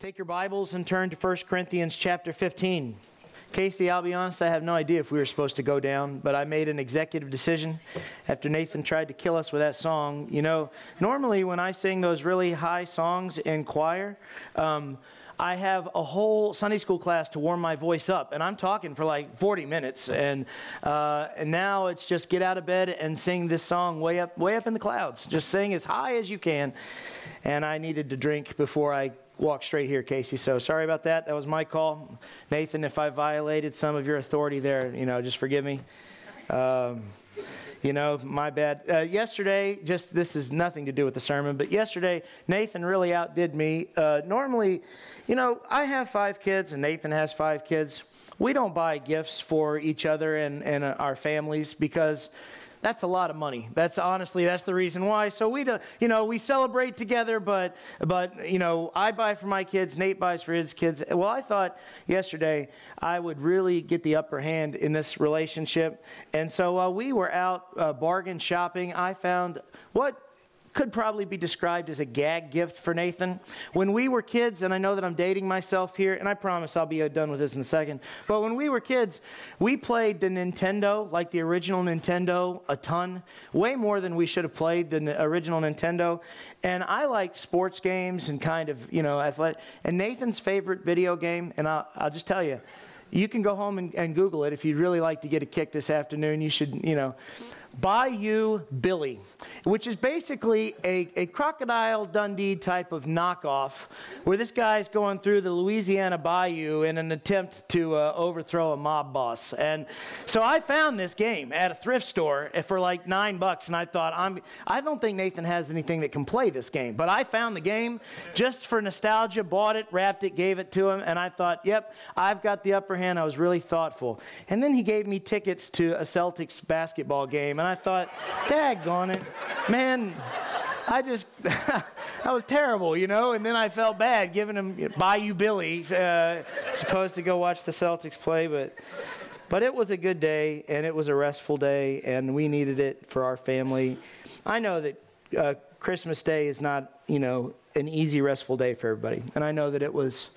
Take your Bibles and turn to 1 Corinthians chapter 15. Casey, I'll be honest, I have no idea if we were supposed to go down, but I made an executive decision after Nathan tried to kill us with that song. You know, normally when I sing those really high songs in choir, um, I have a whole Sunday school class to warm my voice up, and I'm talking for like 40 minutes. And uh, and now it's just get out of bed and sing this song way up, way up in the clouds. Just sing as high as you can. And I needed to drink before I walk straight here, Casey. So sorry about that. That was my call. Nathan, if I violated some of your authority there, you know, just forgive me. Um, you know, my bad. Uh, yesterday, just this is nothing to do with the sermon, but yesterday, Nathan really outdid me. Uh, normally, you know, I have five kids and Nathan has five kids. We don't buy gifts for each other and, and our families because that's a lot of money. That's honestly that's the reason why. So we do, you know we celebrate together, but but you know I buy for my kids, Nate buys for his kids. Well, I thought yesterday I would really get the upper hand in this relationship, and so while we were out uh, bargain shopping, I found what could probably be described as a gag gift for Nathan. When we were kids, and I know that I'm dating myself here, and I promise I'll be done with this in a second, but when we were kids, we played the Nintendo, like the original Nintendo, a ton, way more than we should have played the original Nintendo. And I like sports games and kind of, you know, athletic. And Nathan's favorite video game, and I'll, I'll just tell you, you can go home and, and Google it if you'd really like to get a kick this afternoon. You should, you know. Bayou Billy, which is basically a, a Crocodile Dundee type of knockoff, where this guy's going through the Louisiana Bayou in an attempt to uh, overthrow a mob boss. And so I found this game at a thrift store for like nine bucks, and I thought, I'm, I don't think Nathan has anything that can play this game, but I found the game just for nostalgia, bought it, wrapped it, gave it to him, and I thought, yep, I've got the upper hand. I was really thoughtful. And then he gave me tickets to a Celtics basketball game, and I thought, daggone it, man, I just, I was terrible, you know, and then I felt bad giving him Bayou Billy, uh, supposed to go watch the Celtics play, but, but it was a good day and it was a restful day and we needed it for our family. I know that uh, Christmas Day is not, you know, an easy, restful day for everybody, and I know that it was,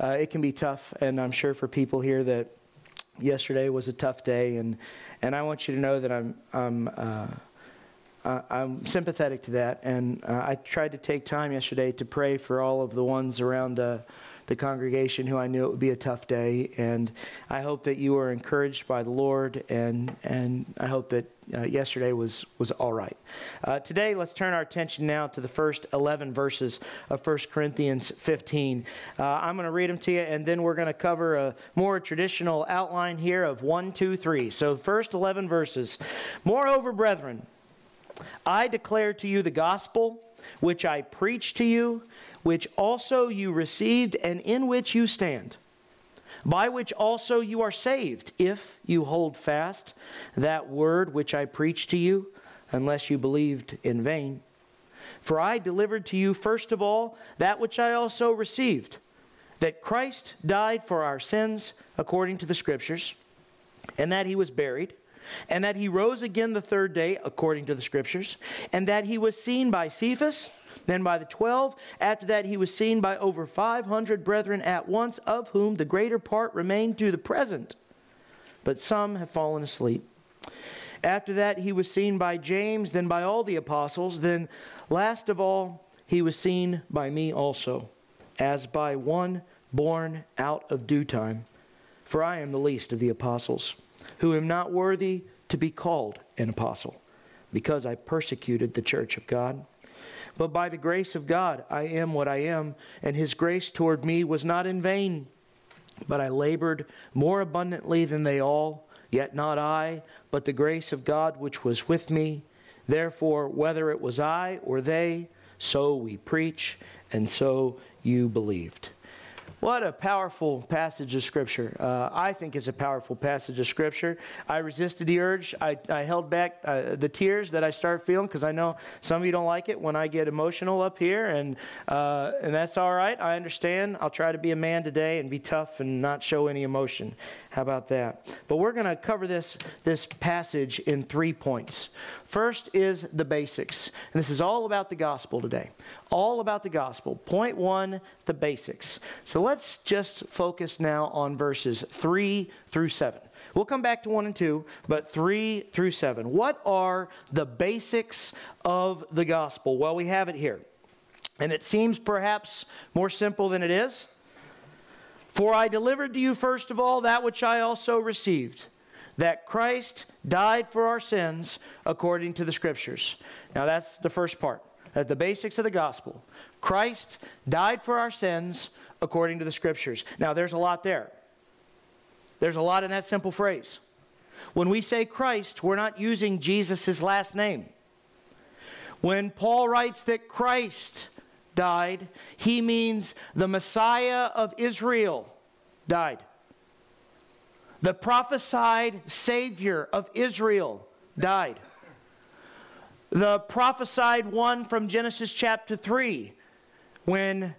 uh, it can be tough, and I'm sure for people here that yesterday was a tough day, and and I want you to know that I'm I'm uh, I'm sympathetic to that, and uh, I tried to take time yesterday to pray for all of the ones around uh, the congregation who I knew it would be a tough day, and I hope that you were encouraged by the Lord, and and I hope that uh, yesterday was was all right. Uh, today, let's turn our attention now to the first 11 verses of 1 Corinthians 15. Uh, I'm going to read them to you, and then we're going to cover a more traditional outline here of one, two, three. So, first 11 verses. Moreover, brethren, I declare to you the gospel which I preached to you which also you received and in which you stand, by which also you are saved, if you hold fast that word which I preached to you, unless you believed in vain. For I delivered to you first of all that which I also received that Christ died for our sins according to the Scriptures, and that he was buried, and that he rose again the third day according to the Scriptures, and that he was seen by Cephas then by the twelve. After that, he was seen by over 500 brethren at once, of whom the greater part remain to the present, but some have fallen asleep. After that, he was seen by James, then by all the apostles. Then, last of all, he was seen by me also, as by one born out of due time. For I am the least of the apostles, who am not worthy to be called an apostle, because I persecuted the church of God. But by the grace of God, I am what I am, and his grace toward me was not in vain. But I labored more abundantly than they all, yet not I, but the grace of God which was with me. Therefore, whether it was I or they, so we preach, and so you believed. What a powerful passage of Scripture. Uh, I think it's a powerful passage of Scripture. I resisted the urge. I, I held back uh, the tears that I start feeling because I know some of you don't like it when I get emotional up here, and, uh, and that's all right. I understand. I'll try to be a man today and be tough and not show any emotion. How about that? But we're going to cover this, this passage in three points. First is the basics. And this is all about the gospel today. All about the gospel. Point one, the basics. So let's just focus now on verses 3 through 7. We'll come back to 1 and 2, but 3 through 7. What are the basics of the gospel? Well, we have it here. And it seems perhaps more simple than it is. For I delivered to you first of all that which I also received that Christ died for our sins according to the Scriptures. Now, that's the first part, at the basics of the gospel. Christ died for our sins according to the Scriptures. Now, there's a lot there. There's a lot in that simple phrase. When we say Christ, we're not using Jesus' last name. When Paul writes that Christ died, he means the Messiah of Israel died. The prophesied Savior of Israel died. The prophesied one from Genesis chapter 3, when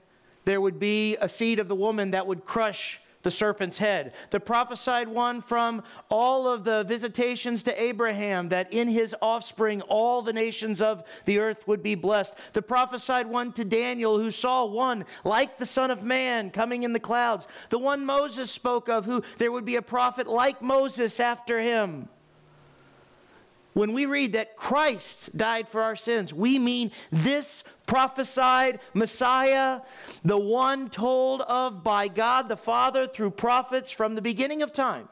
there would be a seed of the woman that would crush the serpent's head. The prophesied one from all of the visitations to Abraham that in his offspring all the nations of the earth would be blessed. The prophesied one to Daniel who saw one like the Son of Man coming in the clouds. The one Moses spoke of who there would be a prophet like Moses after him. When we read that Christ died for our sins, we mean this prophesied Messiah, the one told of by God the Father through prophets from the beginning of time.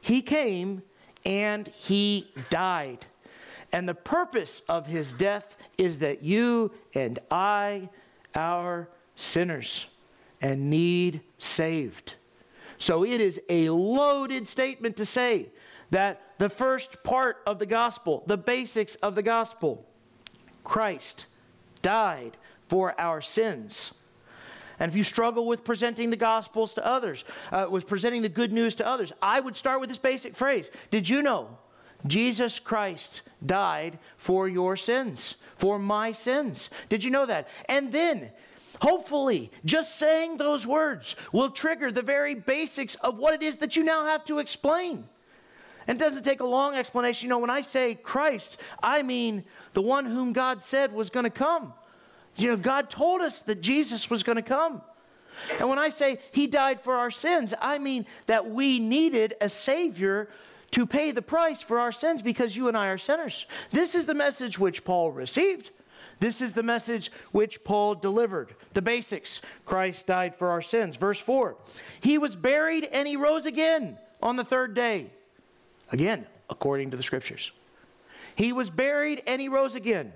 He came and he died. And the purpose of his death is that you and I are sinners and need saved. So it is a loaded statement to say that the first part of the gospel, the basics of the gospel, Christ died for our sins. And if you struggle with presenting the gospels to others, uh, with presenting the good news to others, I would start with this basic phrase Did you know Jesus Christ died for your sins, for my sins? Did you know that? And then, hopefully, just saying those words will trigger the very basics of what it is that you now have to explain. And it doesn't take a long explanation. You know, when I say Christ, I mean the one whom God said was going to come. You know, God told us that Jesus was going to come. And when I say he died for our sins, I mean that we needed a Savior to pay the price for our sins because you and I are sinners. This is the message which Paul received. This is the message which Paul delivered. The basics Christ died for our sins. Verse 4 He was buried and he rose again on the third day. Again, according to the scriptures. He was buried and he rose again.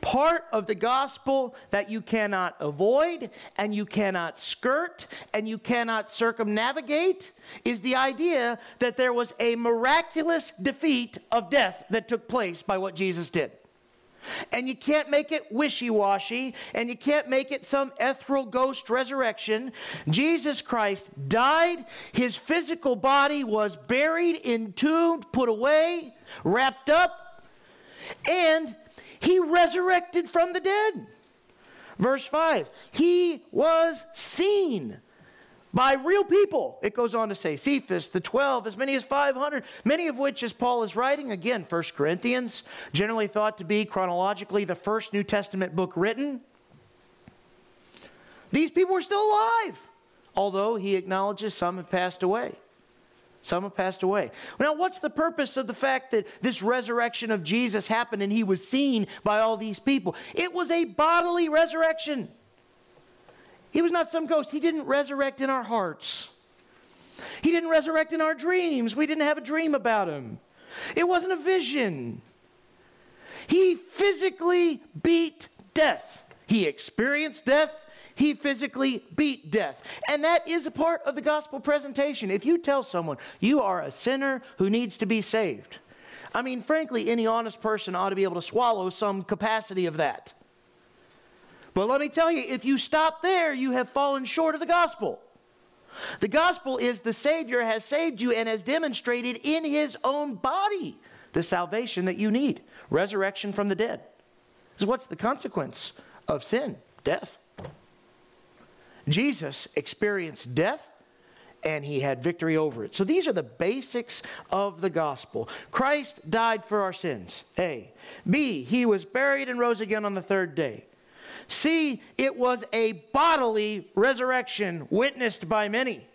Part of the gospel that you cannot avoid and you cannot skirt and you cannot circumnavigate is the idea that there was a miraculous defeat of death that took place by what Jesus did. And you can't make it wishy washy, and you can't make it some ethereal ghost resurrection. Jesus Christ died, his physical body was buried, entombed, put away, wrapped up, and he resurrected from the dead. Verse 5 He was seen by real people. It goes on to say, Cephas, the 12, as many as 500, many of which, as Paul is writing, again, 1 Corinthians, generally thought to be chronologically the first New Testament book written. These people were still alive, although he acknowledges some have passed away. Some have passed away. Now, what's the purpose of the fact that this resurrection of Jesus happened and he was seen by all these people? It was a bodily resurrection. He was not some ghost. He didn't resurrect in our hearts. He didn't resurrect in our dreams. We didn't have a dream about him. It wasn't a vision. He physically beat death. He experienced death. He physically beat death. And that is a part of the gospel presentation. If you tell someone you are a sinner who needs to be saved, I mean, frankly, any honest person ought to be able to swallow some capacity of that. But let me tell you, if you stop there, you have fallen short of the gospel. The gospel is the Savior has saved you and has demonstrated in his own body the salvation that you need resurrection from the dead. So, what's the consequence of sin? Death. Jesus experienced death and he had victory over it. So these are the basics of the gospel. Christ died for our sins. A. B. He was buried and rose again on the third day. See, it was a bodily resurrection witnessed by many.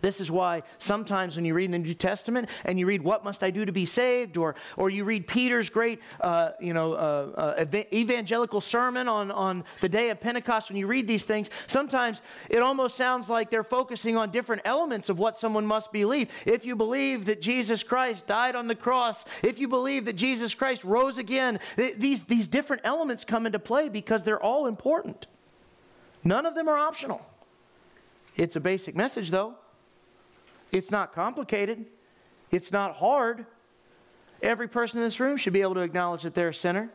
This is why sometimes when you read the New Testament and you read "What must I do to be saved," or or you read Peter's great, uh, you know, uh, uh, evangelical sermon on on the day of Pentecost, when you read these things, sometimes it almost sounds like they're focusing on different elements of what someone must believe. If you believe that Jesus Christ died on the cross, if you believe that Jesus Christ rose again, th- these these different elements come into play because they're all important. None of them are optional. It's a basic message, though. It's not complicated, it's not hard. Every person in this room should be able to acknowledge that they're a sinner.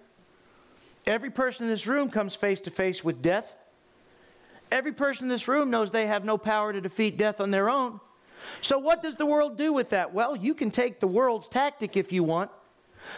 Every person in this room comes face to face with death. Every person in this room knows they have no power to defeat death on their own. So, what does the world do with that? Well, you can take the world's tactic if you want.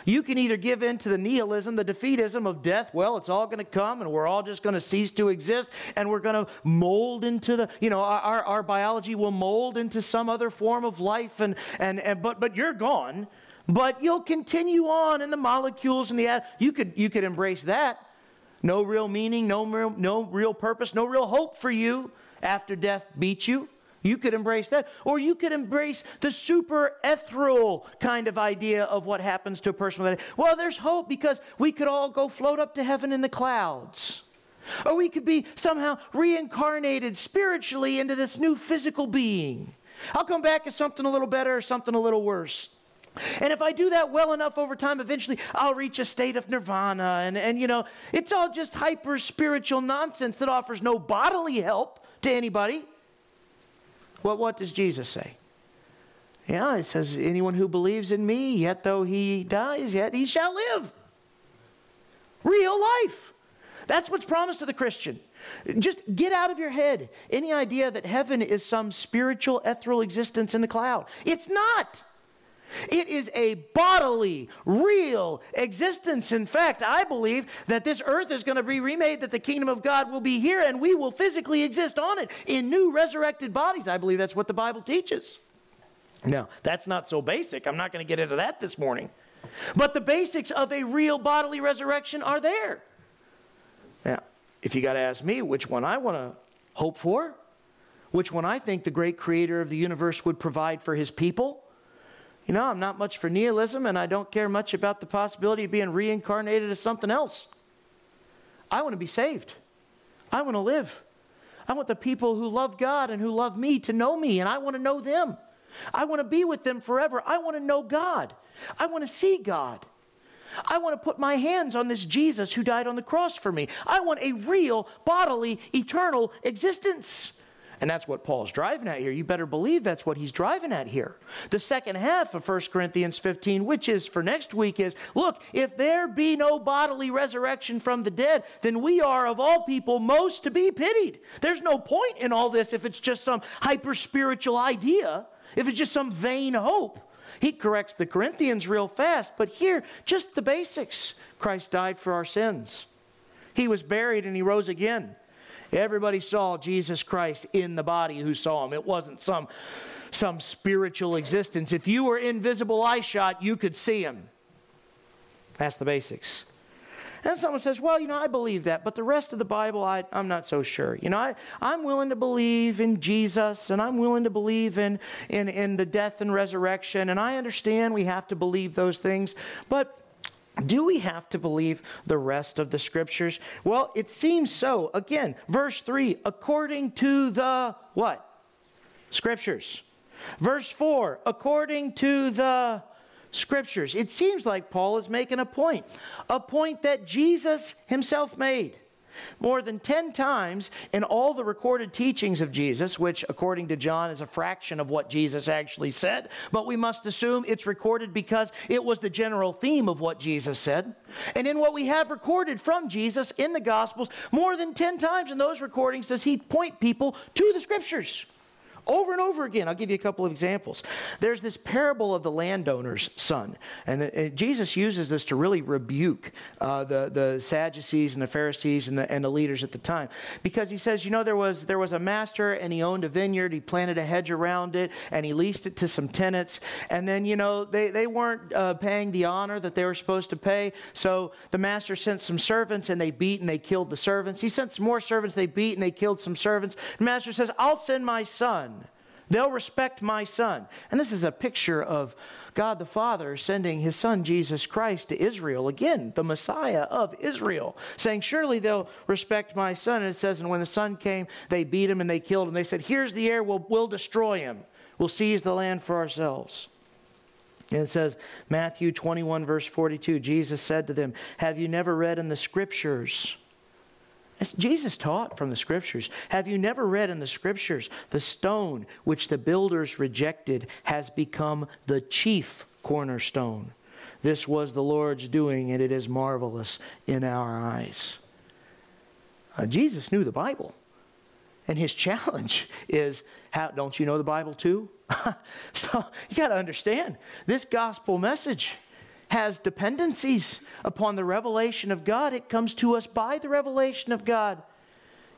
You can either give in to the nihilism, the defeatism of death. Well, it's all going to come and we're all just going to cease to exist and we're going to mold into the, you know, our, our biology will mold into some other form of life and, and, and but, but you're gone. But you'll continue on in the molecules and the, you could, you could embrace that. No real meaning, no real, no real purpose, no real hope for you after death beats you. You could embrace that. Or you could embrace the super ethereal kind of idea of what happens to a person. Well, there's hope because we could all go float up to heaven in the clouds. Or we could be somehow reincarnated spiritually into this new physical being. I'll come back as something a little better or something a little worse. And if I do that well enough over time, eventually I'll reach a state of nirvana. And, and you know, it's all just hyper spiritual nonsense that offers no bodily help to anybody. Well, what does Jesus say? Yeah, it says, anyone who believes in me, yet though he dies, yet he shall live. Real life. That's what's promised to the Christian. Just get out of your head any idea that heaven is some spiritual, ethereal existence in the cloud. It's not. It is a bodily, real existence. In fact, I believe that this earth is going to be remade, that the kingdom of God will be here, and we will physically exist on it in new resurrected bodies. I believe that's what the Bible teaches. Now, that's not so basic. I'm not going to get into that this morning. But the basics of a real bodily resurrection are there. Now, if you got to ask me which one I want to hope for, which one I think the great creator of the universe would provide for his people, you know, I'm not much for nihilism and I don't care much about the possibility of being reincarnated as something else. I want to be saved. I want to live. I want the people who love God and who love me to know me, and I want to know them. I want to be with them forever. I want to know God. I want to see God. I want to put my hands on this Jesus who died on the cross for me. I want a real, bodily, eternal existence. And that's what Paul's driving at here. You better believe that's what he's driving at here. The second half of 1 Corinthians 15, which is for next week, is look, if there be no bodily resurrection from the dead, then we are of all people most to be pitied. There's no point in all this if it's just some hyper spiritual idea, if it's just some vain hope. He corrects the Corinthians real fast, but here, just the basics. Christ died for our sins. He was buried and he rose again. Everybody saw Jesus Christ in the body who saw him. It wasn't some, some spiritual existence. If you were invisible eye shot, you could see him. That's the basics. And someone says, Well, you know, I believe that, but the rest of the Bible, I, am not so sure. You know, I, I'm willing to believe in Jesus and I'm willing to believe in, in, in the death and resurrection, and I understand we have to believe those things, but do we have to believe the rest of the scriptures? Well, it seems so. Again, verse 3, according to the what? Scriptures. Verse 4, according to the scriptures. It seems like Paul is making a point, a point that Jesus himself made. More than 10 times in all the recorded teachings of Jesus, which according to John is a fraction of what Jesus actually said, but we must assume it's recorded because it was the general theme of what Jesus said. And in what we have recorded from Jesus in the Gospels, more than 10 times in those recordings does he point people to the Scriptures over and over again. I'll give you a couple of examples. There's this parable of the landowner's son, and, the, and Jesus uses this to really rebuke uh, the, the Sadducees and the Pharisees and the, and the leaders at the time, because he says, you know, there was there was a master and he owned a vineyard, he planted a hedge around it, and he leased it to some tenants, and then you know they they weren't uh, paying the honor that they were supposed to pay, so the master sent some servants and they beat and they killed the servants. He sent some more servants, they beat and they killed some servants. The master says, I'll send my son They'll respect my son. And this is a picture of God the Father sending his son Jesus Christ to Israel, again, the Messiah of Israel, saying, Surely they'll respect my son. And it says, And when the son came, they beat him and they killed him. They said, Here's the heir, we'll, we'll destroy him. We'll seize the land for ourselves. And it says, Matthew 21, verse 42, Jesus said to them, Have you never read in the scriptures? As Jesus taught from the scriptures. Have you never read in the scriptures, the stone which the builders rejected has become the chief cornerstone? This was the Lord's doing, and it is marvelous in our eyes. Uh, Jesus knew the Bible. And his challenge is how don't you know the Bible too? so you got to understand this gospel message has dependencies upon the revelation of God. It comes to us by the revelation of God.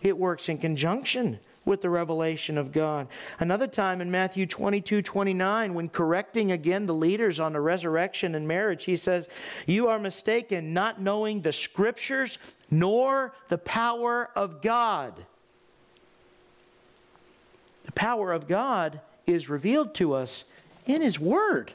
It works in conjunction with the revelation of God. Another time in Matthew 22 29, when correcting again the leaders on the resurrection and marriage, he says, You are mistaken, not knowing the scriptures nor the power of God. The power of God is revealed to us in His Word.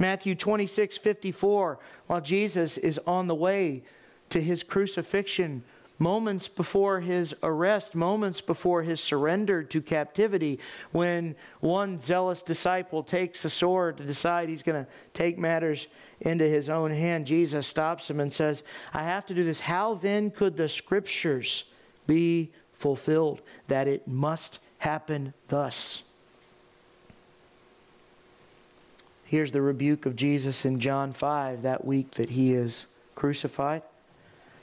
Matthew 26, 54, while Jesus is on the way to his crucifixion, moments before his arrest, moments before his surrender to captivity, when one zealous disciple takes a sword to decide he's going to take matters into his own hand, Jesus stops him and says, I have to do this. How then could the scriptures be fulfilled that it must happen thus? Here's the rebuke of Jesus in John 5 that week that he is crucified,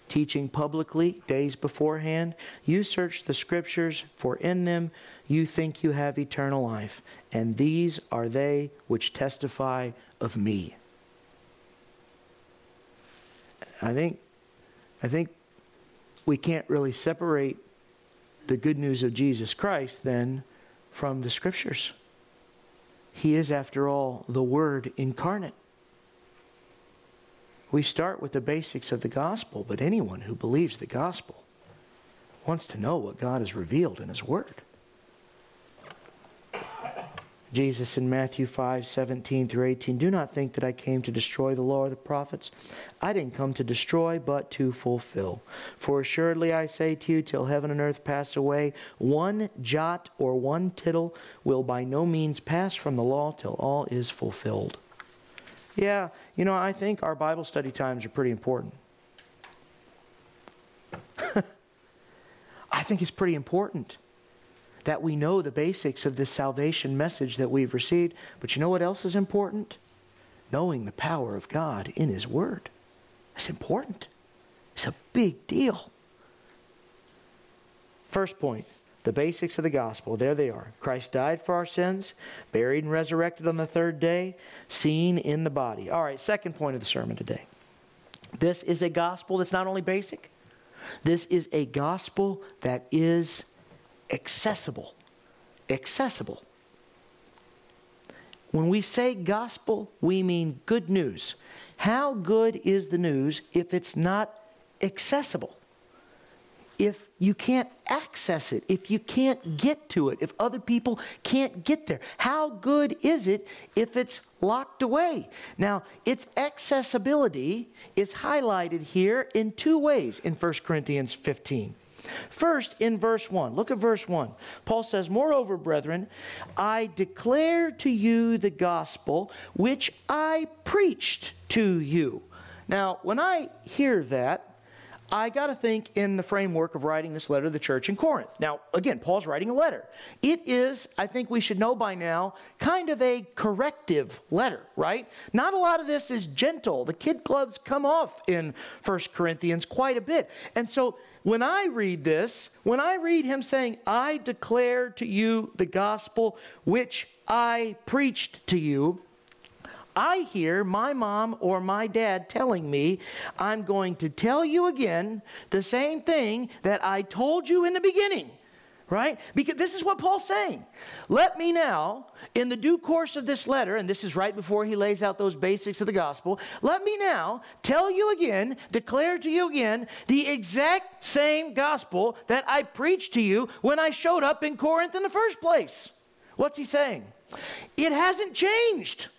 teaching publicly days beforehand. You search the scriptures, for in them you think you have eternal life, and these are they which testify of me. I think, I think we can't really separate the good news of Jesus Christ then from the scriptures. He is, after all, the Word incarnate. We start with the basics of the gospel, but anyone who believes the gospel wants to know what God has revealed in His Word. Jesus in Matthew 5 17 through 18, do not think that I came to destroy the law or the prophets. I didn't come to destroy, but to fulfill. For assuredly I say to you, till heaven and earth pass away, one jot or one tittle will by no means pass from the law till all is fulfilled. Yeah, you know, I think our Bible study times are pretty important. I think it's pretty important that we know the basics of this salvation message that we've received. But you know what else is important? Knowing the power of God in His Word. It's important. It's a big deal. First point the basics of the gospel. There they are. Christ died for our sins, buried and resurrected on the third day, seen in the body. All right, second point of the sermon today. This is a gospel that's not only basic, this is a gospel that is accessible. Accessible. When we say gospel, we mean good news. How good is the news if it's not accessible? If you can't access it, if you can't get to it, if other people can't get there, how good is it if it's locked away? Now, its accessibility is highlighted here in two ways in 1 Corinthians 15. First, in verse 1, look at verse 1. Paul says, Moreover, brethren, I declare to you the gospel which I preached to you. Now, when I hear that, I got to think in the framework of writing this letter to the church in Corinth. Now, again, Paul's writing a letter. It is, I think we should know by now, kind of a corrective letter, right? Not a lot of this is gentle. The kid gloves come off in 1 Corinthians quite a bit. And so when I read this, when I read him saying, I declare to you the gospel which I preached to you, I hear my mom or my dad telling me, I'm going to tell you again the same thing that I told you in the beginning. Right? Because this is what Paul's saying. Let me now, in the due course of this letter, and this is right before he lays out those basics of the gospel, let me now tell you again, declare to you again, the exact same gospel that I preached to you when I showed up in Corinth in the first place. What's he saying? It hasn't changed.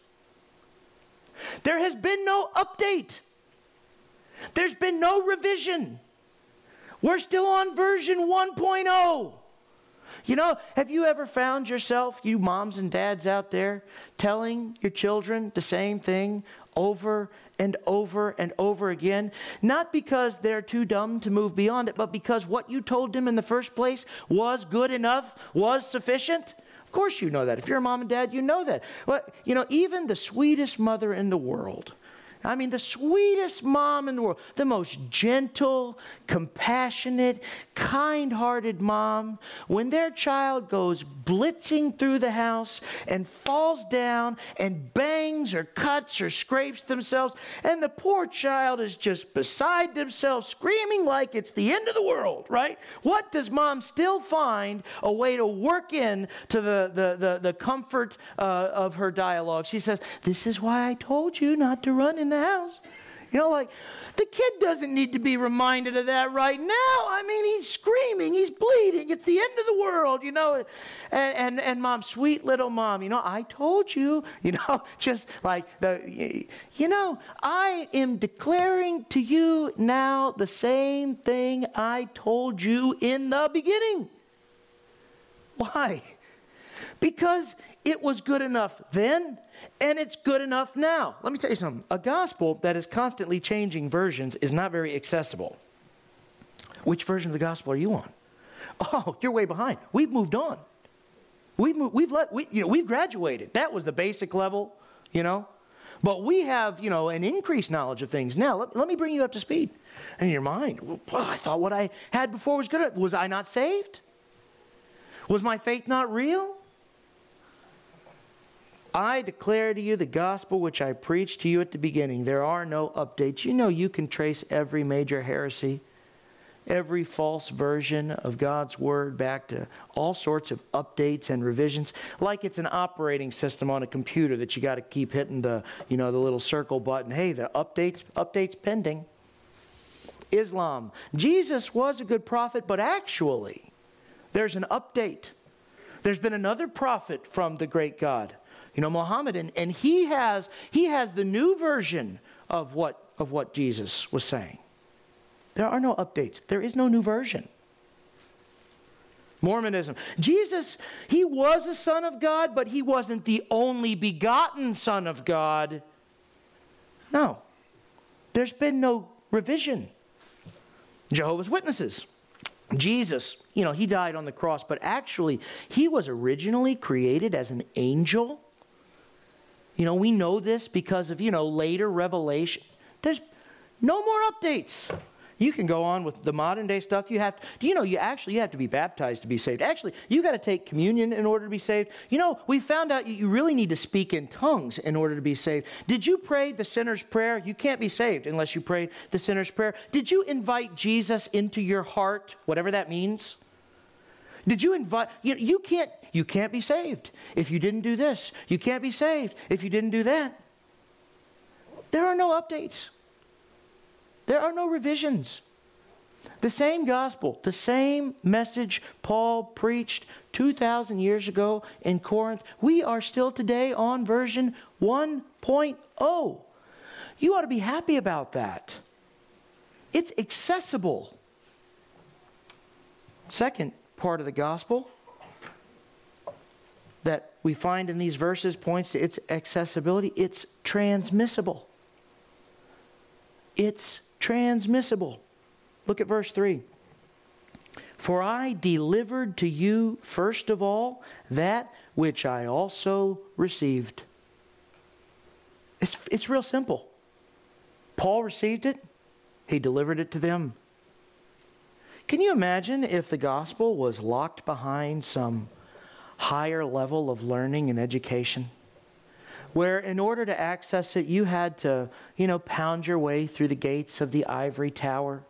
There has been no update, there's been no revision. We're still on version 1.0. You know, have you ever found yourself, you moms and dads out there, telling your children the same thing over and over and over again? Not because they're too dumb to move beyond it, but because what you told them in the first place was good enough, was sufficient? Of course, you know that. If you're a mom and dad, you know that. Well, you know, even the sweetest mother in the world I mean, the sweetest mom in the world, the most gentle, compassionate, kind hearted mom, when their child goes blitzing through the house and falls down and bangs or cuts or scrapes themselves, and the poor child is just beside themselves, screaming like it's the end of the world, right? What does mom still find a way to work in to the, the, the, the comfort uh, of her dialogue? She says, This is why I told you not to run in in the house. You know, like the kid doesn't need to be reminded of that right now. I mean, he's screaming, he's bleeding, it's the end of the world, you know. And and, and mom, sweet little mom, you know, I told you, you know, just like the you know, I am declaring to you now the same thing I told you in the beginning. Why? Because it was good enough then and it's good enough now. Let me tell you something. A gospel that is constantly changing versions is not very accessible. Which version of the gospel are you on? Oh, you're way behind. We've moved on. We've moved, we've let we, you know we've graduated. That was the basic level, you know. But we have you know an increased knowledge of things now. Let, let me bring you up to speed. in your mind, well, I thought what I had before was good. Was I not saved? Was my faith not real? I declare to you the gospel which I preached to you at the beginning. There are no updates. You know, you can trace every major heresy, every false version of God's word back to all sorts of updates and revisions, like it's an operating system on a computer that you got to keep hitting the, you know, the little circle button. Hey, the updates, updates pending. Islam. Jesus was a good prophet, but actually, there's an update. There's been another prophet from the great God you know, Muhammad, and, and he has he has the new version of what of what Jesus was saying. There are no updates. There is no new version. Mormonism. Jesus, he was a son of God, but he wasn't the only begotten son of God. No. There's been no revision. Jehovah's Witnesses. Jesus, you know, he died on the cross, but actually, he was originally created as an angel you know, we know this because of, you know, later revelation. There's no more updates. You can go on with the modern day stuff. You have to, do you know you actually you have to be baptized to be saved. Actually, you got to take communion in order to be saved. You know, we found out you really need to speak in tongues in order to be saved. Did you pray the sinner's prayer? You can't be saved unless you pray the sinner's prayer. Did you invite Jesus into your heart, whatever that means? Did you invite you, know, you can't you can't be saved if you didn't do this. You can't be saved if you didn't do that. There are no updates. There are no revisions. The same gospel, the same message Paul preached 2,000 years ago in Corinth, we are still today on version 1.0. You ought to be happy about that. It's accessible. Second part of the gospel that we find in these verses points to its accessibility. It's transmissible. it's transmissible. Look at verse 3. For I delivered to you first of all that which I also received. It's, it's real simple. Paul received it, he delivered it to them. Can you imagine if the gospel was locked behind some higher level of learning and education? Where, in order to access it, you had to, you know, pound your way through the gates of the ivory tower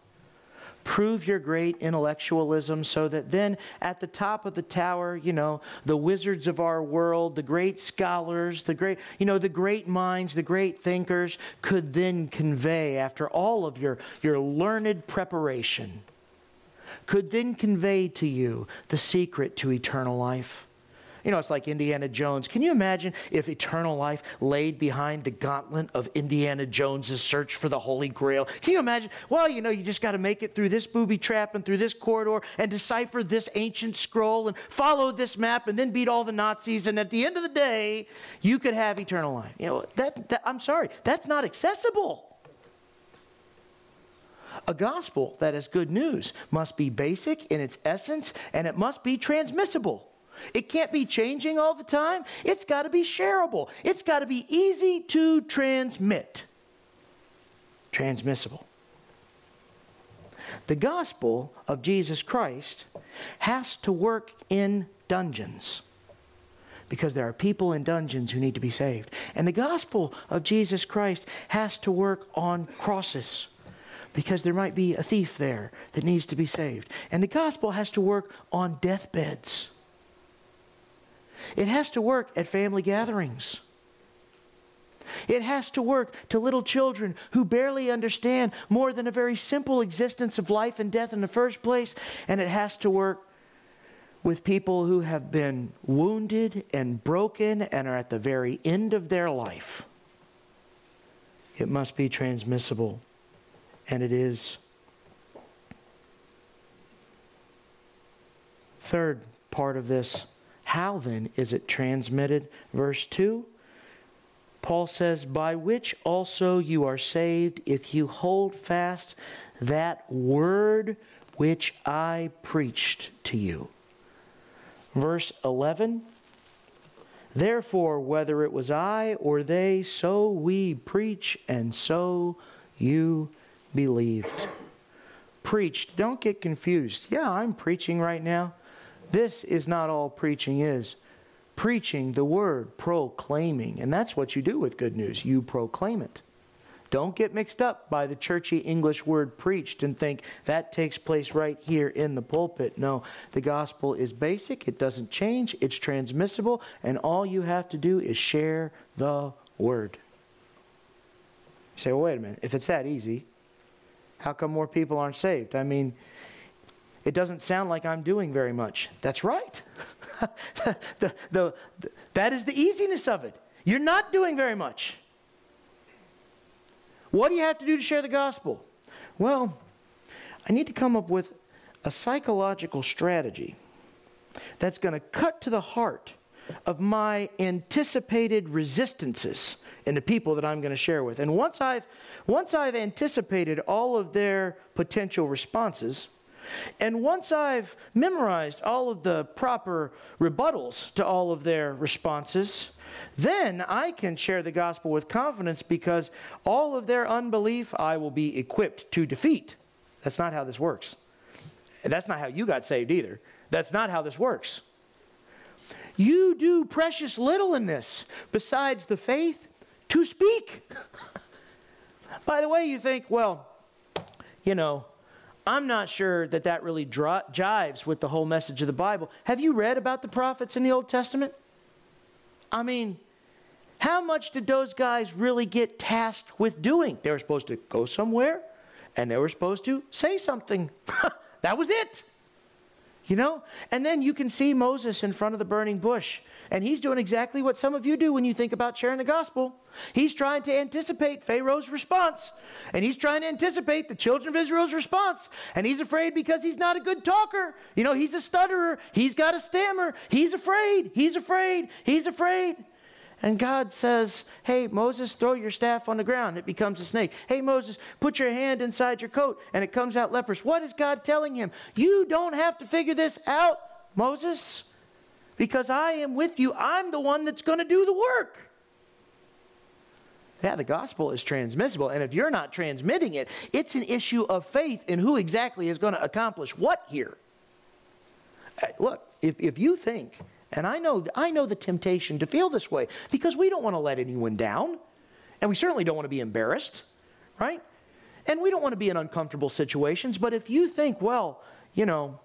prove your great intellectualism so that then at the top of the tower, you know, the wizards of our world, the great scholars, the great, you know, the great minds, the great thinkers could then convey after all of your, your learned preparation, could then convey to you the secret to eternal life. You know, it's like Indiana Jones. Can you imagine if eternal life laid behind the gauntlet of Indiana Jones's search for the Holy Grail? Can you imagine? Well, you know, you just got to make it through this booby trap and through this corridor and decipher this ancient scroll and follow this map and then beat all the Nazis. And at the end of the day, you could have eternal life. You know, that, that I'm sorry, that's not accessible. A gospel that is good news must be basic in its essence and it must be transmissible. It can't be changing all the time. It's got to be shareable. It's got to be easy to transmit. Transmissible. The gospel of Jesus Christ has to work in dungeons because there are people in dungeons who need to be saved. And the gospel of Jesus Christ has to work on crosses because there might be a thief there that needs to be saved. And the gospel has to work on deathbeds it has to work at family gatherings. It has to work to little children who barely understand more than a very simple existence of life and death in the first place. And it has to work with people who have been wounded and broken and are at the very end of their life. It must be transmissible, and it is. Third part of this how then is it transmitted? Verse 2 Paul says, By which also you are saved if you hold fast that word which I preached to you. Verse 11 Therefore, whether it was I or they, so we preach, and so you believed. Preached. Don't get confused. Yeah, I'm preaching right now. This is not all preaching is. Preaching the word, proclaiming. And that's what you do with good news. You proclaim it. Don't get mixed up by the churchy English word preached and think that takes place right here in the pulpit. No, the gospel is basic, it doesn't change, it's transmissible, and all you have to do is share the word. You say, well, wait a minute, if it's that easy, how come more people aren't saved? I mean, it doesn't sound like I'm doing very much. That's right. the, the, the, that is the easiness of it. You're not doing very much. What do you have to do to share the gospel? Well, I need to come up with a psychological strategy that's going to cut to the heart of my anticipated resistances in the people that I'm going to share with. And once I've once I've anticipated all of their potential responses, and once I've memorized all of the proper rebuttals to all of their responses, then I can share the gospel with confidence because all of their unbelief I will be equipped to defeat. That's not how this works. And that's not how you got saved either. That's not how this works. You do precious little in this besides the faith to speak. By the way, you think, well, you know, I'm not sure that that really jives with the whole message of the Bible. Have you read about the prophets in the Old Testament? I mean, how much did those guys really get tasked with doing? They were supposed to go somewhere and they were supposed to say something. that was it. You know? And then you can see Moses in front of the burning bush. And he's doing exactly what some of you do when you think about sharing the gospel. He's trying to anticipate Pharaoh's response. And he's trying to anticipate the children of Israel's response. And he's afraid because he's not a good talker. You know, he's a stutterer. He's got a stammer. He's afraid. He's afraid. He's afraid. And God says, Hey, Moses, throw your staff on the ground. It becomes a snake. Hey, Moses, put your hand inside your coat and it comes out leprous. What is God telling him? You don't have to figure this out, Moses, because I am with you. I'm the one that's going to do the work. Yeah, the gospel is transmissible. And if you're not transmitting it, it's an issue of faith in who exactly is going to accomplish what here. Uh, look, if, if you think and I know, I know the temptation to feel this way because we don't want to let anyone down. And we certainly don't want to be embarrassed, right? And we don't want to be in uncomfortable situations. But if you think, well, you know,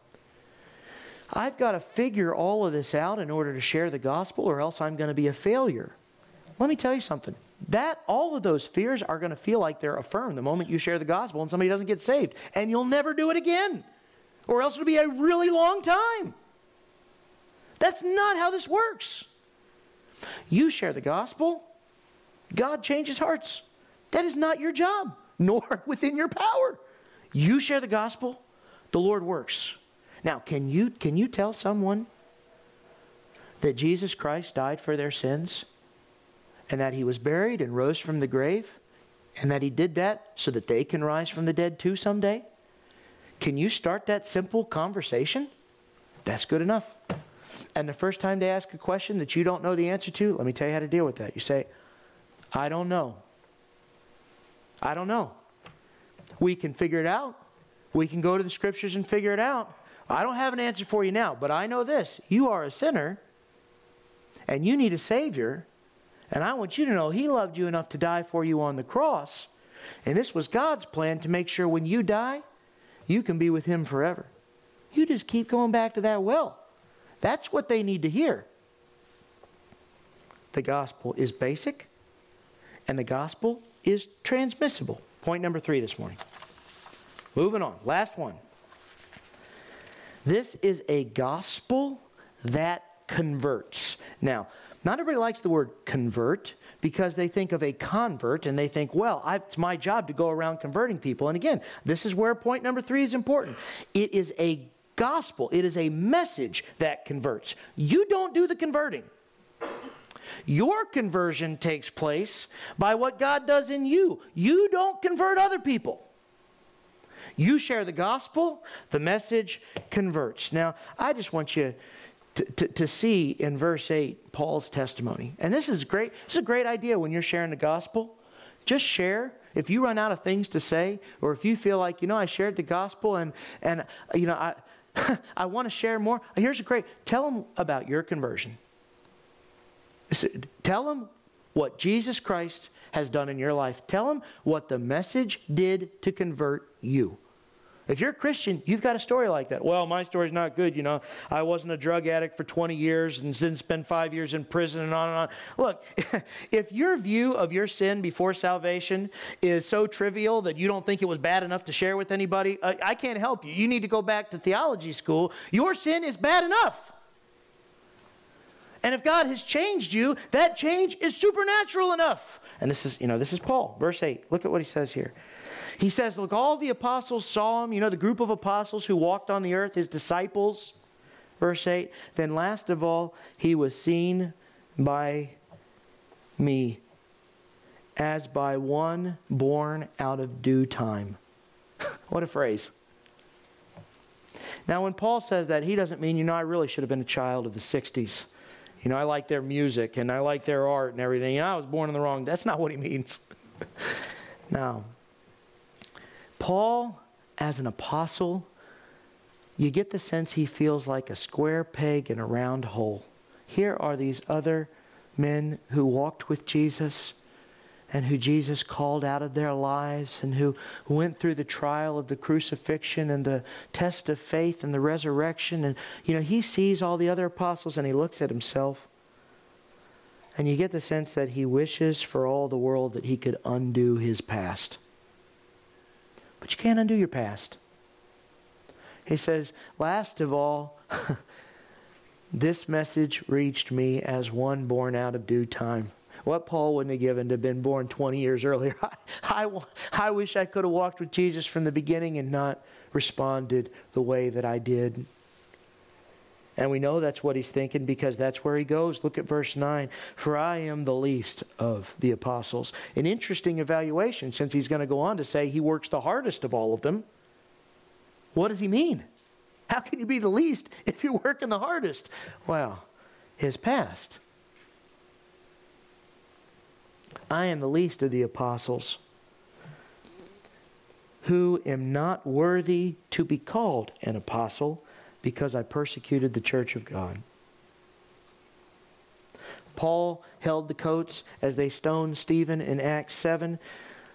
I've got to figure all of this out in order to share the gospel or else I'm going to be a failure. Let me tell you something. That all of those fears are going to feel like they're affirmed the moment you share the gospel and somebody doesn't get saved. And you'll never do it again. Or else it'll be a really long time. That's not how this works. You share the gospel, God changes hearts. That is not your job, nor within your power. You share the gospel, the Lord works. Now, can you, can you tell someone that Jesus Christ died for their sins and that he was buried and rose from the grave and that he did that so that they can rise from the dead too someday? Can you start that simple conversation? That's good enough. And the first time they ask a question that you don't know the answer to, let me tell you how to deal with that. You say, I don't know. I don't know. We can figure it out. We can go to the scriptures and figure it out. I don't have an answer for you now, but I know this. You are a sinner and you need a Savior. And I want you to know He loved you enough to die for you on the cross. And this was God's plan to make sure when you die, you can be with Him forever. You just keep going back to that well. That's what they need to hear. The gospel is basic, and the gospel is transmissible. Point number three this morning. Moving on. Last one. This is a gospel that converts. Now, not everybody likes the word convert because they think of a convert and they think, well, I, it's my job to go around converting people. And again, this is where point number three is important. It is a gospel, it is a message that converts. You don't do the converting. Your conversion takes place by what God does in you. You don't convert other people. You share the gospel, the message converts. Now, I just want you to, to, to, see in verse 8 Paul's testimony. And this is great. This is a great idea when you're sharing the gospel. Just share. If you run out of things to say, or if you feel like, you know, I shared the gospel and, and you know, I, I want to share more. Here's a great tell them about your conversion. Tell them what Jesus Christ has done in your life. Tell them what the message did to convert you. If you're a Christian, you've got a story like that. Well, my story's not good, you know. I wasn't a drug addict for 20 years and didn't spend five years in prison and on and on. Look, if your view of your sin before salvation is so trivial that you don't think it was bad enough to share with anybody, I can't help you. You need to go back to theology school. Your sin is bad enough. And if God has changed you, that change is supernatural enough. And this is, you know, this is Paul, verse 8. Look at what he says here. He says, Look, all the apostles saw him, you know, the group of apostles who walked on the earth, his disciples. Verse 8, then last of all, he was seen by me as by one born out of due time. what a phrase. Now, when Paul says that, he doesn't mean, you know, I really should have been a child of the 60s. You know, I like their music and I like their art and everything. You know, I was born in the wrong. That's not what he means. now, Paul, as an apostle, you get the sense he feels like a square peg in a round hole. Here are these other men who walked with Jesus and who Jesus called out of their lives and who went through the trial of the crucifixion and the test of faith and the resurrection. And, you know, he sees all the other apostles and he looks at himself. And you get the sense that he wishes for all the world that he could undo his past. But you can't undo your past. He says, last of all, this message reached me as one born out of due time. What Paul wouldn't have given to have been born 20 years earlier. I, I, I wish I could have walked with Jesus from the beginning and not responded the way that I did. And we know that's what he's thinking because that's where he goes. Look at verse 9. For I am the least of the apostles. An interesting evaluation since he's going to go on to say he works the hardest of all of them. What does he mean? How can you be the least if you're working the hardest? Well, his past. I am the least of the apostles who am not worthy to be called an apostle because I persecuted the church of God. Paul held the coats as they stoned Stephen in Acts 7.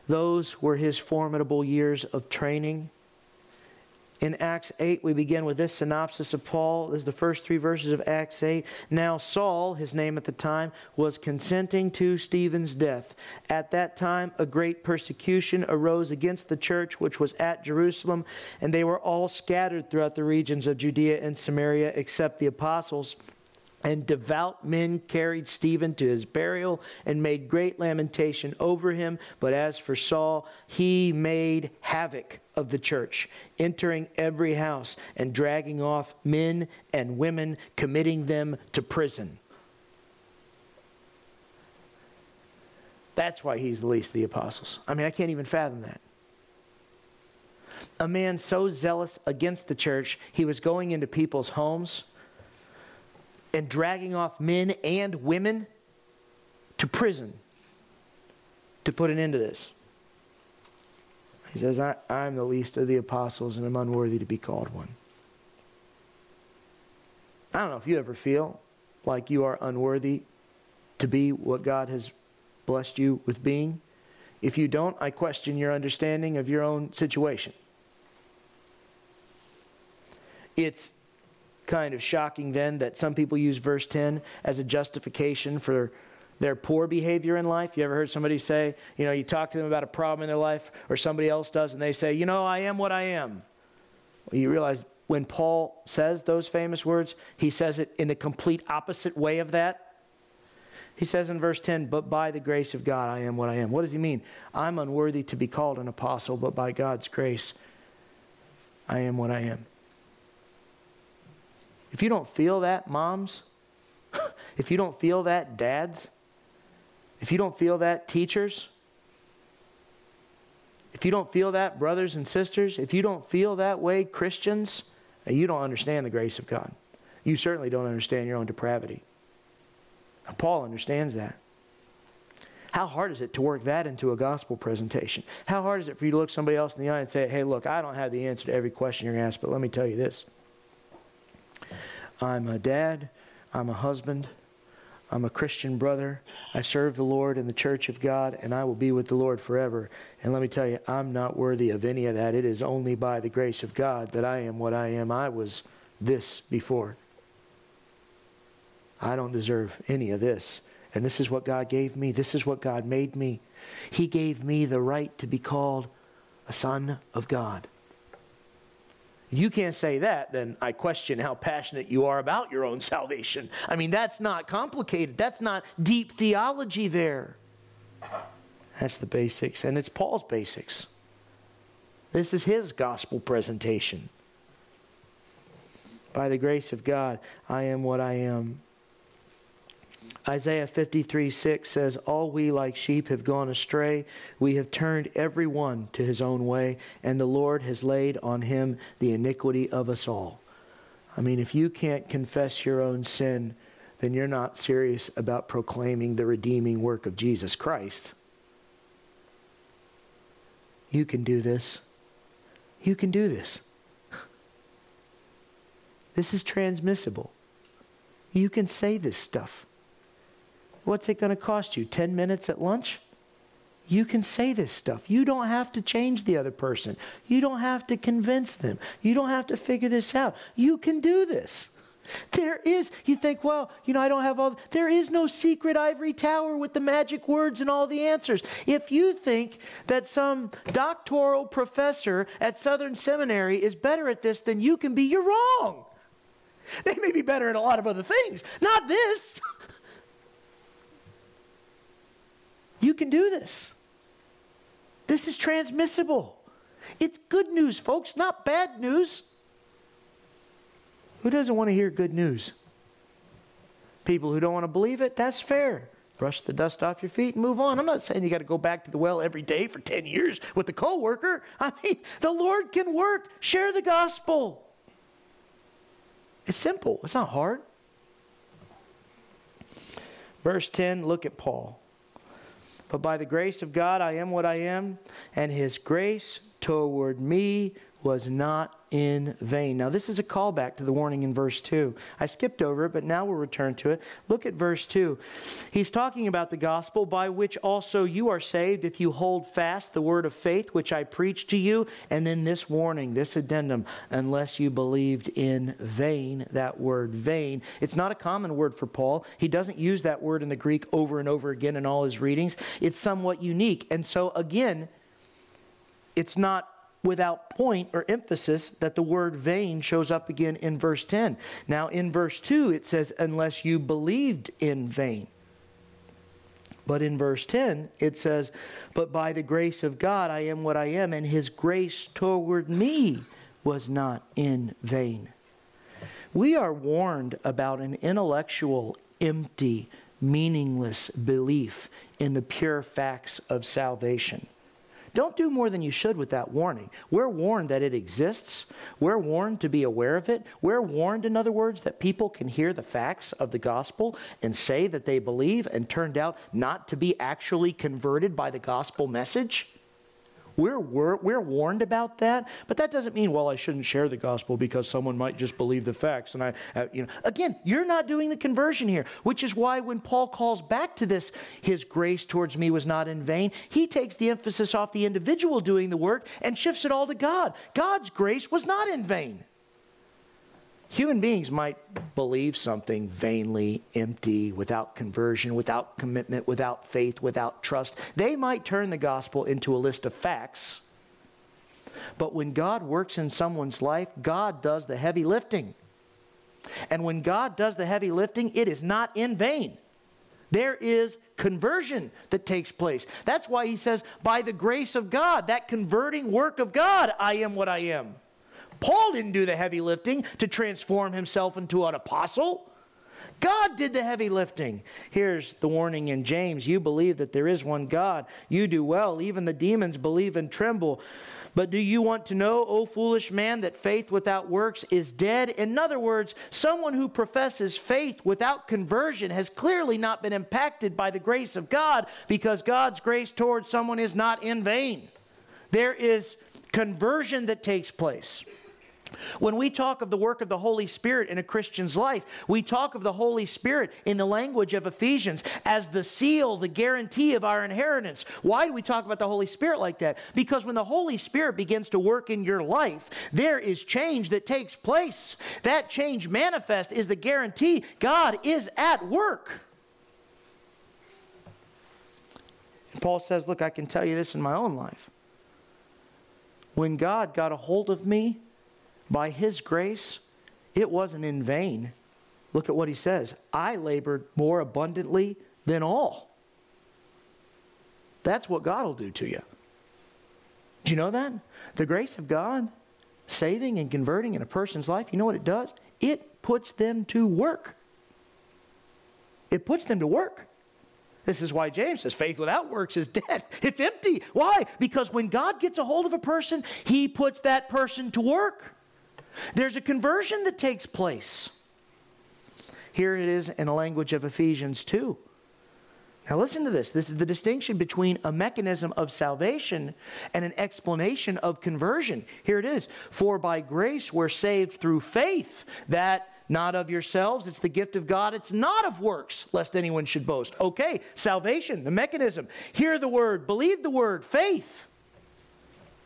Those were his formidable years of training. In Acts 8, we begin with this synopsis of Paul. Is the first three verses of Acts 8. Now, Saul, his name at the time, was consenting to Stephen's death. At that time, a great persecution arose against the church which was at Jerusalem, and they were all scattered throughout the regions of Judea and Samaria, except the apostles. And devout men carried Stephen to his burial and made great lamentation over him. But as for Saul, he made havoc of the church, entering every house and dragging off men and women, committing them to prison. That's why he's the least of the apostles. I mean, I can't even fathom that. A man so zealous against the church, he was going into people's homes and dragging off men and women to prison to put an end to this. He says, I, am the least of the apostles and I'm unworthy to be called one. I don't know if you ever feel like you are unworthy to be what God has blessed you with being. If you don't, I question your understanding of your own situation. It's kind of shocking then that some people use verse 10 as a justification for their poor behavior in life. You ever heard somebody say, you know, you talk to them about a problem in their life, or somebody else does, and they say, you know, I am what I am. Well, you realize when Paul says those famous words, he says it in the complete opposite way of that. He says in verse 10, But by the grace of God I am what I am. What does he mean? I'm unworthy to be called an apostle, but by God's grace I am what I am. If you don't feel that, moms, if you don't feel that, dads, if you don't feel that, teachers, if you don't feel that, brothers and sisters, if you don't feel that way, Christians, uh, you don't understand the grace of God. You certainly don't understand your own depravity. Now, Paul understands that. How hard is it to work that into a gospel presentation? How hard is it for you to look somebody else in the eye and say, hey, look, I don't have the answer to every question you're going to ask, but let me tell you this. I'm a dad, I'm a husband, I'm a Christian brother. I serve the Lord in the church of God, and I will be with the Lord forever. And let me tell you, I'm not worthy of any of that. It is only by the grace of God that I am what I am. I was this before. I don't deserve any of this. And this is what God gave me. This is what God made me. He gave me the right to be called a son of God. If you can't say that, then I question how passionate you are about your own salvation. I mean, that's not complicated, that's not deep theology there. That's the basics, and it's Paul's basics. This is his gospel presentation. By the grace of God, I am what I am. Isaiah 53 6 says, All we like sheep have gone astray. We have turned every one to his own way, and the Lord has laid on him the iniquity of us all. I mean, if you can't confess your own sin, then you're not serious about proclaiming the redeeming work of Jesus Christ. You can do this. You can do this. This is transmissible. You can say this stuff. What's it going to cost you? 10 minutes at lunch? You can say this stuff. You don't have to change the other person. You don't have to convince them. You don't have to figure this out. You can do this. There is, you think, well, you know, I don't have all, there is no secret ivory tower with the magic words and all the answers. If you think that some doctoral professor at Southern Seminary is better at this than you can be, you're wrong. They may be better at a lot of other things, not this. You can do this. This is transmissible. It's good news, folks, not bad news. Who doesn't want to hear good news? People who don't want to believe it, that's fair. Brush the dust off your feet and move on. I'm not saying you got to go back to the well every day for 10 years with the coworker. I mean, the Lord can work. Share the gospel. It's simple. It's not hard. Verse 10, look at Paul. But by the grace of God, I am what I am, and his grace toward me was not in vain. Now, this is a callback to the warning in verse 2. I skipped over it, but now we'll return to it. Look at verse 2. He's talking about the gospel by which also you are saved if you hold fast the word of faith which I preached to you. And then this warning, this addendum, unless you believed in vain, that word vain. It's not a common word for Paul. He doesn't use that word in the Greek over and over again in all his readings. It's somewhat unique. And so, again, it's not without point or emphasis that the word vain shows up again in verse 10. Now, in verse 2, it says, unless you believed in vain. But in verse 10, it says, But by the grace of God I am what I am, and his grace toward me was not in vain. We are warned about an intellectual, empty, meaningless belief in the pure facts of salvation. Don't do more than you should with that warning. We're warned that it exists. We're warned to be aware of it. We're warned, in other words, that people can hear the facts of the gospel and say that they believe and turned out not to be actually converted by the gospel message. We're, we're, we're warned about that, but that doesn't mean, well, I shouldn't share the gospel because someone might just believe the facts. And I, uh, you know, again, you're not doing the conversion here, which is why when Paul calls back to this, his grace towards me was not in vain, he takes the emphasis off the individual doing the work and shifts it all to God. God's grace was not in vain. Human beings might believe something vainly, empty, without conversion, without commitment, without faith, without trust. They might turn the gospel into a list of facts. But when God works in someone's life, God does the heavy lifting. And when God does the heavy lifting, it is not in vain. There is conversion that takes place. That's why he says, by the grace of God, that converting work of God, I am what I am. Paul didn't do the heavy lifting to transform himself into an apostle. God did the heavy lifting. Here's the warning in James You believe that there is one God. You do well. Even the demons believe and tremble. But do you want to know, O foolish man, that faith without works is dead? In other words, someone who professes faith without conversion has clearly not been impacted by the grace of God because God's grace towards someone is not in vain. There is conversion that takes place. When we talk of the work of the Holy Spirit in a Christian's life, we talk of the Holy Spirit in the language of Ephesians as the seal, the guarantee of our inheritance. Why do we talk about the Holy Spirit like that? Because when the Holy Spirit begins to work in your life, there is change that takes place. That change manifest is the guarantee God is at work. Paul says, Look, I can tell you this in my own life. When God got a hold of me, by his grace, it wasn't in vain. Look at what he says I labored more abundantly than all. That's what God will do to you. Do you know that? The grace of God, saving and converting in a person's life, you know what it does? It puts them to work. It puts them to work. This is why James says faith without works is dead. It's empty. Why? Because when God gets a hold of a person, he puts that person to work. There's a conversion that takes place. Here it is in the language of Ephesians 2. Now, listen to this. This is the distinction between a mechanism of salvation and an explanation of conversion. Here it is. For by grace we're saved through faith, that not of yourselves, it's the gift of God, it's not of works, lest anyone should boast. Okay, salvation, the mechanism. Hear the word, believe the word, faith.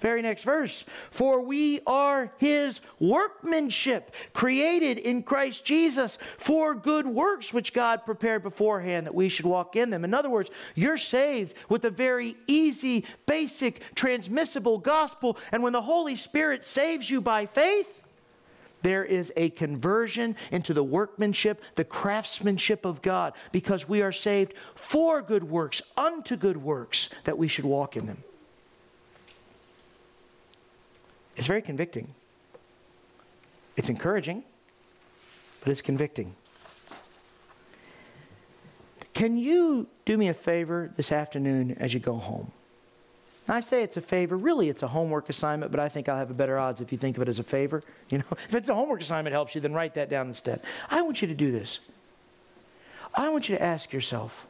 Very next verse. For we are his workmanship, created in Christ Jesus for good works, which God prepared beforehand that we should walk in them. In other words, you're saved with a very easy, basic, transmissible gospel. And when the Holy Spirit saves you by faith, there is a conversion into the workmanship, the craftsmanship of God, because we are saved for good works, unto good works, that we should walk in them. It's very convicting. It's encouraging. but it's convicting. Can you do me a favor this afternoon as you go home? I say it's a favor. Really, it's a homework assignment, but I think I'll have a better odds if you think of it as a favor. You know, if it's a homework assignment helps you, then write that down instead. I want you to do this. I want you to ask yourself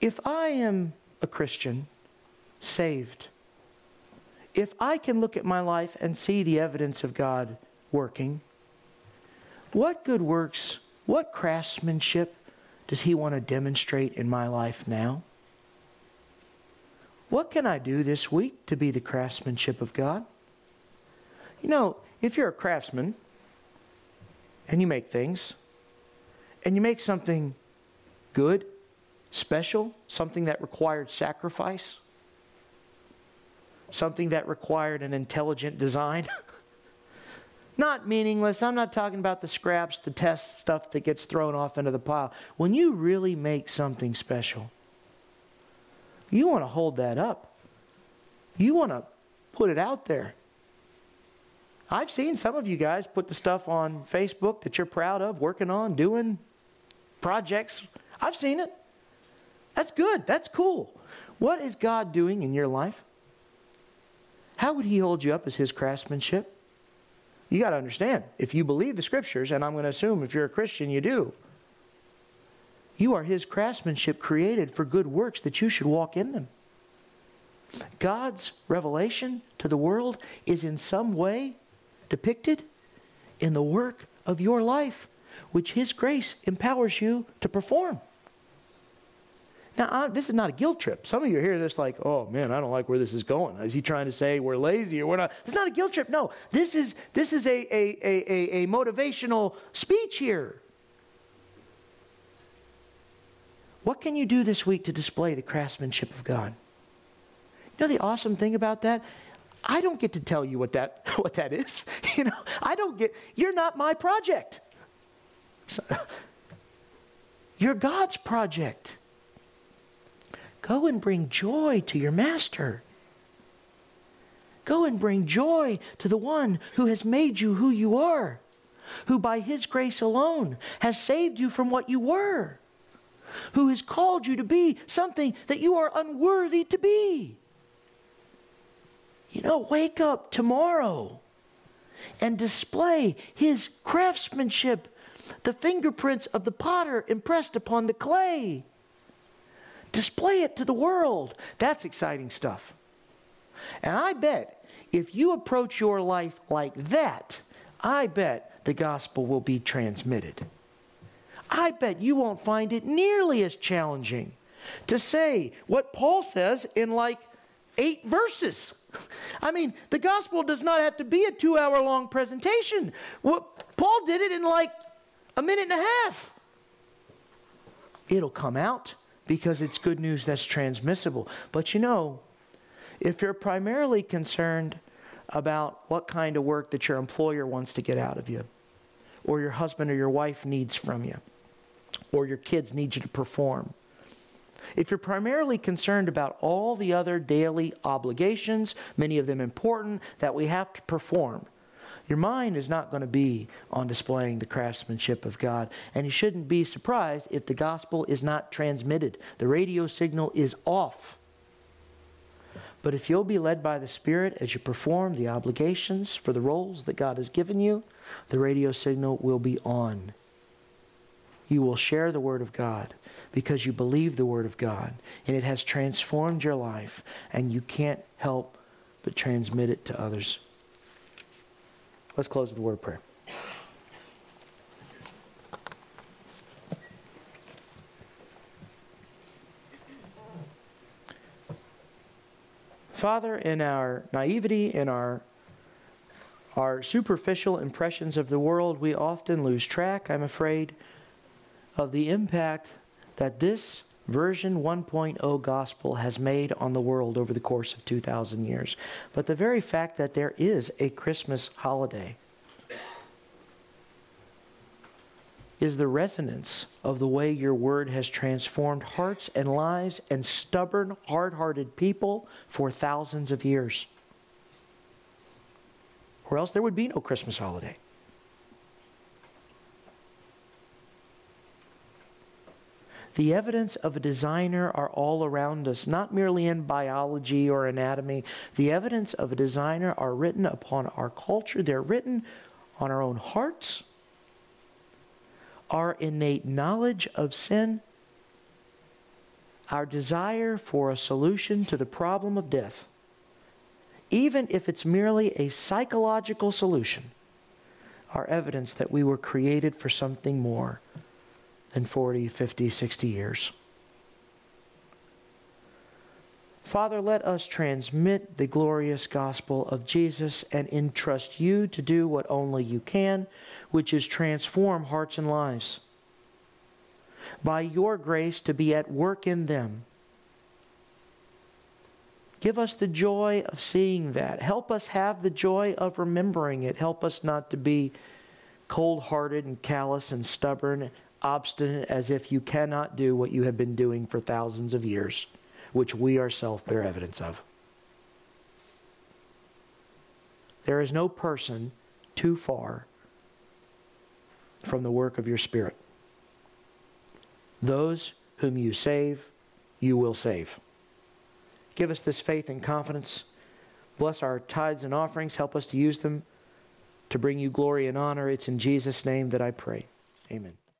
if I am a Christian, saved, if I can look at my life and see the evidence of God working, what good works, what craftsmanship does He want to demonstrate in my life now? What can I do this week to be the craftsmanship of God? You know, if you're a craftsman and you make things, and you make something good, special, something that required sacrifice, something that required an intelligent design. not meaningless. I'm not talking about the scraps, the test stuff that gets thrown off into the pile. When you really make something special, you want to hold that up. You want to put it out there. I've seen some of you guys put the stuff on Facebook that you're proud of, working on, doing projects. I've seen it. That's good. That's cool. What is God doing in your life? How would He hold you up as His craftsmanship? You got to understand, if you believe the scriptures, and I'm going to assume if you're a Christian you do, you are His craftsmanship created for good works that you should walk in them. God's revelation to the world is in some way depicted in the work of your life, which His grace empowers you to perform. Now, I, this is not a guilt trip. Some of you are here this like, oh man, I don't like where this is going. Is he trying to say we're lazy or we're not? It's not a guilt trip. No, this is this is a a, a, a, a motivational speech here. What can you do this week to display the craftsmanship of God? You know the awesome thing about that? I don't get to tell you what that what that is. You know, I don't get you're not my project. So, you're God's project. Go and bring joy to your master. Go and bring joy to the one who has made you who you are, who by his grace alone has saved you from what you were, who has called you to be something that you are unworthy to be. You know, wake up tomorrow and display his craftsmanship, the fingerprints of the potter impressed upon the clay. Display it to the world. That's exciting stuff. And I bet if you approach your life like that, I bet the gospel will be transmitted. I bet you won't find it nearly as challenging to say what Paul says in like eight verses. I mean, the gospel does not have to be a two hour long presentation. What, Paul did it in like a minute and a half. It'll come out because it's good news that's transmissible. But you know, if you're primarily concerned about what kind of work that your employer wants to get out of you, or your husband or your wife needs from you, or your kids need you to perform, if you're primarily concerned about all the other daily obligations, many of them important, that we have to perform, your mind is not going to be on displaying the craftsmanship of God. And you shouldn't be surprised if the gospel is not transmitted. The radio signal is off. But if you'll be led by the Spirit as you perform the obligations for the roles that God has given you, the radio signal will be on. You will share the Word of God because you believe the Word of God and it has transformed your life, and you can't help but transmit it to others. Let's close with a word of prayer. Father, in our naivety, in our our superficial impressions of the world, we often lose track, I'm afraid, of the impact that this version 1.0 gospel has made on the world over the course of 2,000 years. But the very fact that there is a Christmas holiday is the resonance of the way your word has transformed hearts and lives and stubborn, hard hearted people for thousands of years. Or else there would be no Christmas holiday. The evidence of a designer are all around us, not merely in biology or anatomy. The evidence of a designer are written upon our culture, they're written on our own hearts, our innate knowledge of sin, our desire for a solution to the problem of death, even if it's merely a psychological solution, are evidence that we were created for something more than 40, 50, 60 years. Father, let us transmit the glorious gospel of Jesus and entrust you to do what only you can, which is transform hearts and lives. By your grace, to be at work in them. Give us the joy of seeing that. Help us have the joy of remembering it. Help us not to be cold hearted and callous and stubborn obstinate as if you cannot do what you have been doing for thousands of years, which we ourselves bear evidence of. There is no person too far from the work of your Spirit. Those whom you save, you will save. Give us this faith and confidence. Bless our tithes and offerings. Help us to use them to bring you glory and honor. It's in Jesus' name that I pray. Amen.